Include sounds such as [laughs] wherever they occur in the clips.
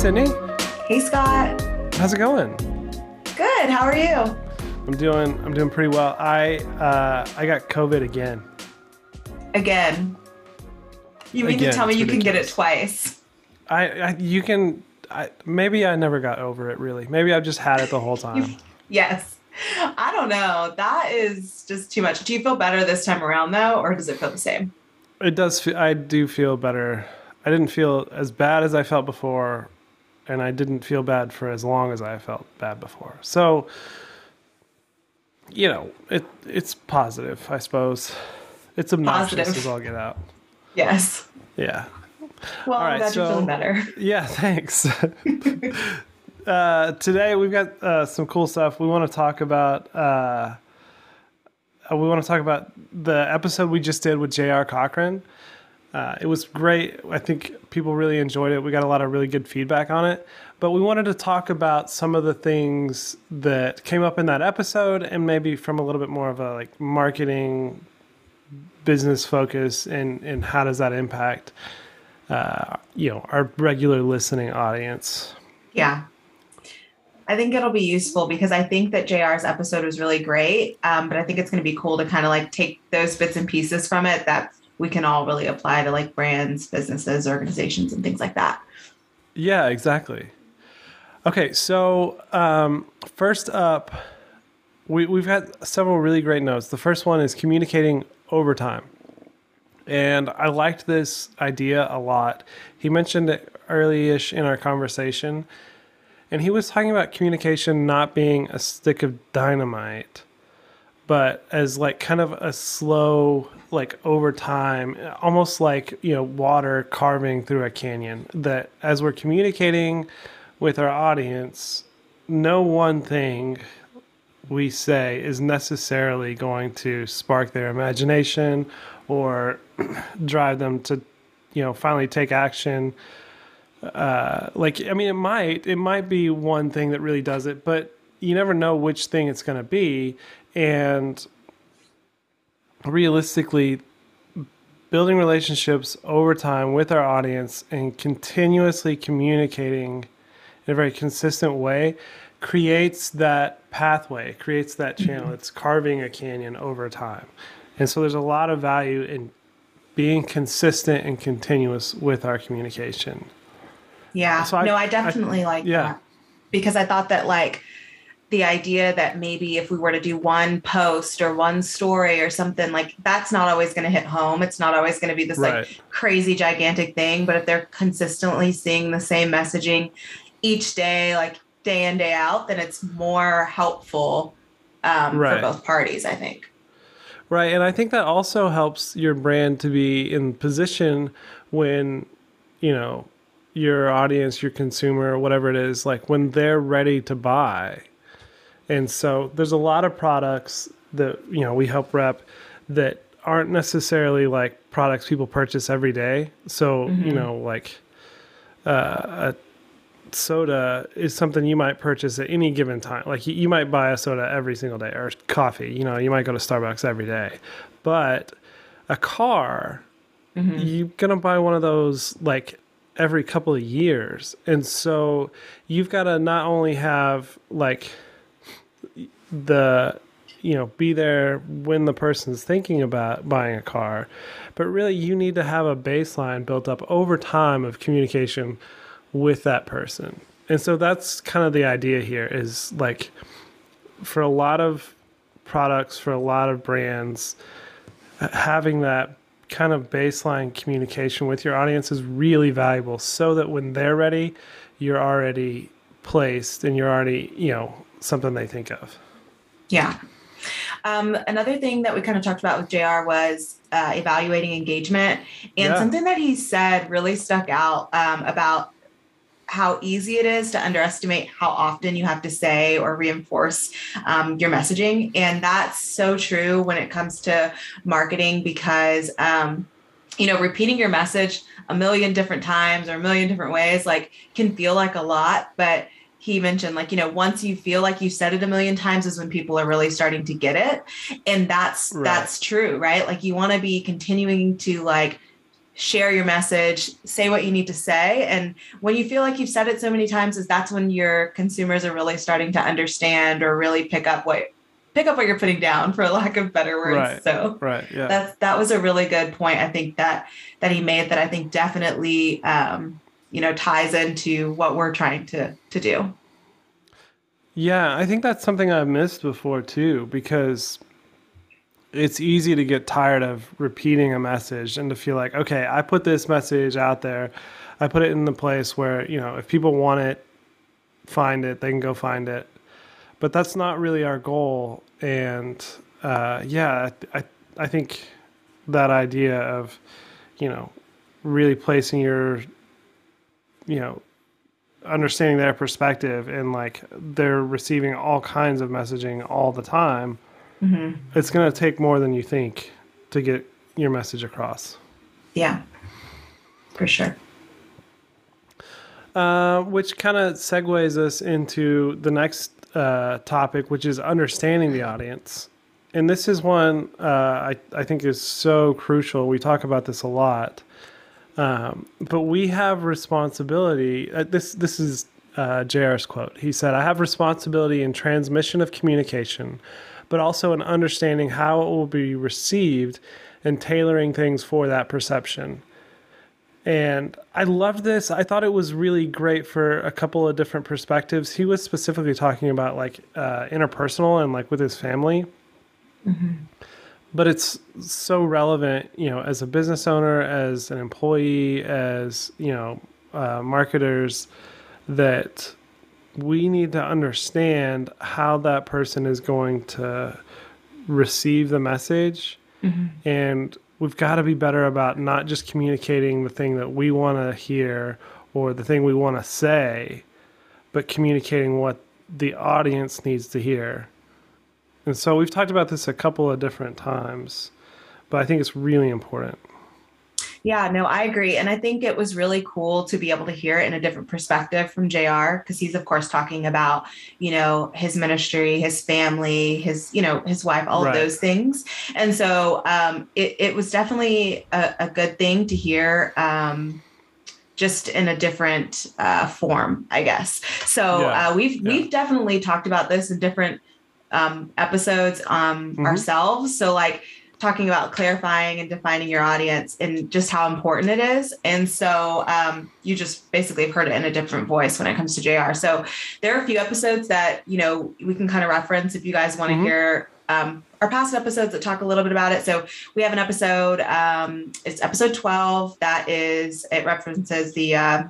Sydney. Hey, Scott. How's it going? Good. How are you? I'm doing. I'm doing pretty well. I uh, I got COVID again. Again. You mean Again, to tell me you can get it twice? I, I you can. I, maybe I never got over it. Really. Maybe I've just had it the whole [laughs] time. Yes. I don't know. That is just too much. Do you feel better this time around though, or does it feel the same? It does. Fe- I do feel better. I didn't feel as bad as I felt before, and I didn't feel bad for as long as I felt bad before. So, you know, it it's positive, I suppose. It's obnoxious Positive. as all get out. Yes. Yeah. Well, All I'm right, glad so- you're feeling better. [laughs] Yeah. Thanks. [laughs] uh, today we've got uh, some cool stuff. We want to talk about. Uh, uh, we want to talk about the episode we just did with J.R. Cochran. Uh, it was great. I think people really enjoyed it. We got a lot of really good feedback on it. But we wanted to talk about some of the things that came up in that episode, and maybe from a little bit more of a like marketing, business focus, and and how does that impact, uh, you know, our regular listening audience. Yeah. I think it'll be useful because I think that JR's episode was really great. Um, but I think it's going to be cool to kind of like take those bits and pieces from it that we can all really apply to like brands, businesses, organizations, and things like that. Yeah, exactly. Okay, so um, first up, we, we've had several really great notes. The first one is communicating over time. And I liked this idea a lot. He mentioned it early ish in our conversation. And he was talking about communication not being a stick of dynamite, but as like kind of a slow, like over time, almost like, you know, water carving through a canyon. That as we're communicating with our audience, no one thing we say is necessarily going to spark their imagination or [clears throat] drive them to, you know, finally take action uh, like I mean, it might it might be one thing that really does it, but you never know which thing it's going to be. And realistically, building relationships over time with our audience and continuously communicating in a very consistent way creates that pathway, creates that mm-hmm. channel. It's carving a canyon over time. And so there's a lot of value in being consistent and continuous with our communication. Yeah. So I- no, I I- definitely like yeah. that because I thought that like the idea that maybe if we were to do one post or one story or something like that's not always going to hit home. It's not always going to be this Right. like crazy gigantic thing, but if they're consistently seeing the same messaging each day, like day in day out, then it's more helpful um, Right. for both parties. I think. Right. And I think that also helps your brand to be in position when, you know, your audience, your consumer, whatever it is, like when they're ready to buy. And so there's a lot of products that, you know, we help rep that aren't necessarily like products people purchase every day. So, you know, like uh, a soda is something you might purchase at any given time. Like you, you might buy a soda every single day or coffee, you know, you might go to Starbucks every day. But a car, you're going to buy one of those like every couple of years. And so you've got to not only have like the you know be there when the person's thinking about buying a car. But really you need to have a baseline built up over time of communication with that person. And so that's kind of the idea here is like for a lot of products for a lot of brands having that kind of baseline communication with your audience is really valuable so that when they're ready you're already placed and you're already you know something they think of Yeah. Um, another thing that we kind of talked about with JR was uh, evaluating engagement. And Yeah. something that he said really stuck out um, about how easy it is to underestimate how often you have to say or reinforce um, your messaging. And that's so true when it comes to marketing because, um, you know, repeating your message a million different times or a million different ways, like can feel like a lot, but he mentioned like you know once you feel like you've said it a million times is when people are really starting to get it and that's Right. that's true right like you want to be continuing to like share your message, say what you need to say. And when you feel like you've said it so many times, is that's when your consumers are really starting to understand or really pick up what pick up what you're putting down for lack of better words. Right. So right. Yeah. that's that was a really good point. I think that that he made that I think definitely um, you know ties into what we're trying to to do. Yeah, I think that's something I've missed before too, because it's easy to get tired of repeating a message and to feel like, okay, I put this message out there. I put it in the place where, you know, if people want it, find it, they can go find it. But that's not really our goal. And uh, yeah, I, I think that idea of, you know, really placing your, you know, understanding their perspective and like they're receiving all kinds of messaging all the time mm-hmm. it's going to take more than you think to get your message across. Yeah. For sure. Uh, which kind of segues us into the next uh, topic which is understanding the audience. And this is one uh, I, I think is so crucial. We talk about this a lot um, but we have responsibility. Uh, this this is uh, JR's quote. He said, "I have responsibility in transmission of communication, but also in understanding how it will be received and tailoring things for that perception." And I loved this. I thought it was really great for a couple of different perspectives. He was specifically talking about like uh, interpersonal and like with his family. Mm-hmm but it's so relevant, you know, as a business owner, as an employee, as you know, uh, marketers, that we need to understand how that person is going to receive the message, mm-hmm. and we've got to be better about not just communicating the thing that we want to hear or the thing we want to say, but communicating what the audience needs to hear and so we've talked about this a couple of different times, but I think it's really important. Yeah, no, I agree. And I think it was really cool to be able to hear it in a different perspective from JR because he's of course talking about, you know, his ministry, his family, his, you know, his wife, all right. of those things. And so um, it, it was definitely a, a good thing to hear um, just in a different uh, form, I guess. So yeah. uh, we've yeah. we've definitely talked about this in different um, episodes um, mm-hmm. ourselves. So, like talking about clarifying and defining your audience and just how important it is. And so, um, you just basically have heard it in a different voice when it comes to JR. So, there are a few episodes that you know we can kind of reference if you guys want to mm-hmm. hear. Um, our past episodes that talk a little bit about it. So we have an episode, um, it's episode 12 that is, it references the uh,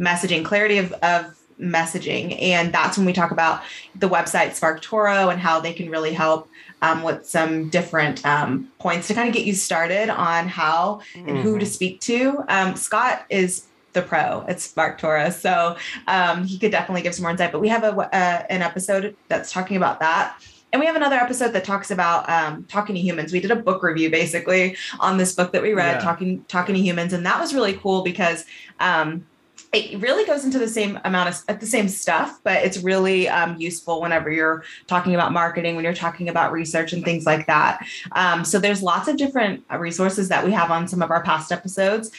messaging clarity of, of messaging. And that's when we talk about the website SparkToro and how they can really help um, with some different um, points to kind of get you started on how and mm-hmm. who to mm-hmm. speak to. Um, Scott is the pro at SparkToro, so um, he could definitely give some more insight. But we have a, uh, an episode that's talking about that. And we have another episode that talks about um, talking to humans. We did a book review basically on this book that we read, yeah. talking talking to humans, and that was really cool because um, it really goes into the same amount of at the same stuff, but it's really um, useful whenever you're talking about marketing, when you're talking about research and things like that. Um, so there's lots of different resources that we have on some of our past episodes,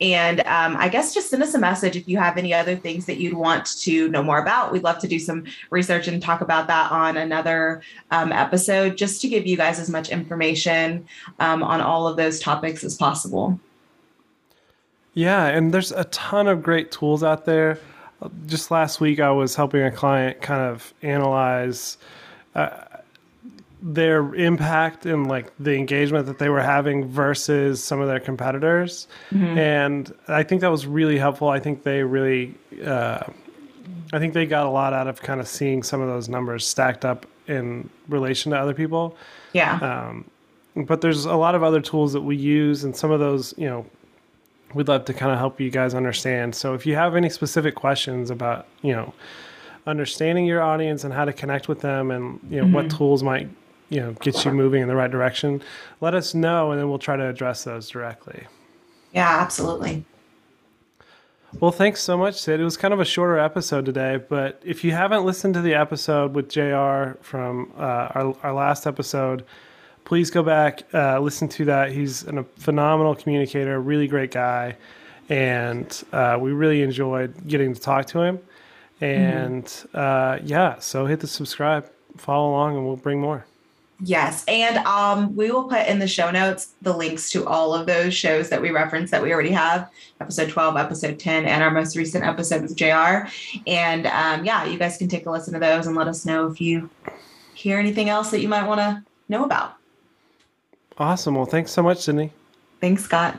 and um, I guess just send us a message if you have any other things that you'd want to know more about. We'd love to do some research and talk about that on another um, episode, just to give you guys as much information um, on all of those topics as possible. Yeah, and there's a ton of great tools out there. Just last week, I was helping a client kind of analyze uh, their impact and like the engagement that they were having versus some of their competitors, mm-hmm. and I think that was really helpful. I think they really, uh, I think they got a lot out of kind of seeing some of those numbers stacked up in relation to other people. Yeah. Um, but there's a lot of other tools that we use, and some of those, you know, we'd love to kind of help you guys understand. So if you have any specific questions about, you know, understanding your audience and how to connect with them and, you know, mm-hmm. what tools might, you know, get you moving in the right direction, let us know and then we'll try to address those directly. Yeah, absolutely. Well, thanks so much, Sid. It was kind of a shorter episode today, but if you haven't listened to the episode with JR from uh, our, our last episode, please go back, uh, listen to that. He's an, a phenomenal communicator, really great guy, and uh, we really enjoyed getting to talk to him. And mm-hmm. yeah, so hit the subscribe, follow along, and we'll bring more. Yes. And um, we will put in the show notes the links to all of those shows that we referenced that we already have episode 12, episode 10, and our most recent episode with JR. And um, yeah, you guys can take a listen to those and let us know if you hear anything else that you might want to know about. Awesome. Well, thanks so much, Sydney. Thanks, Scott.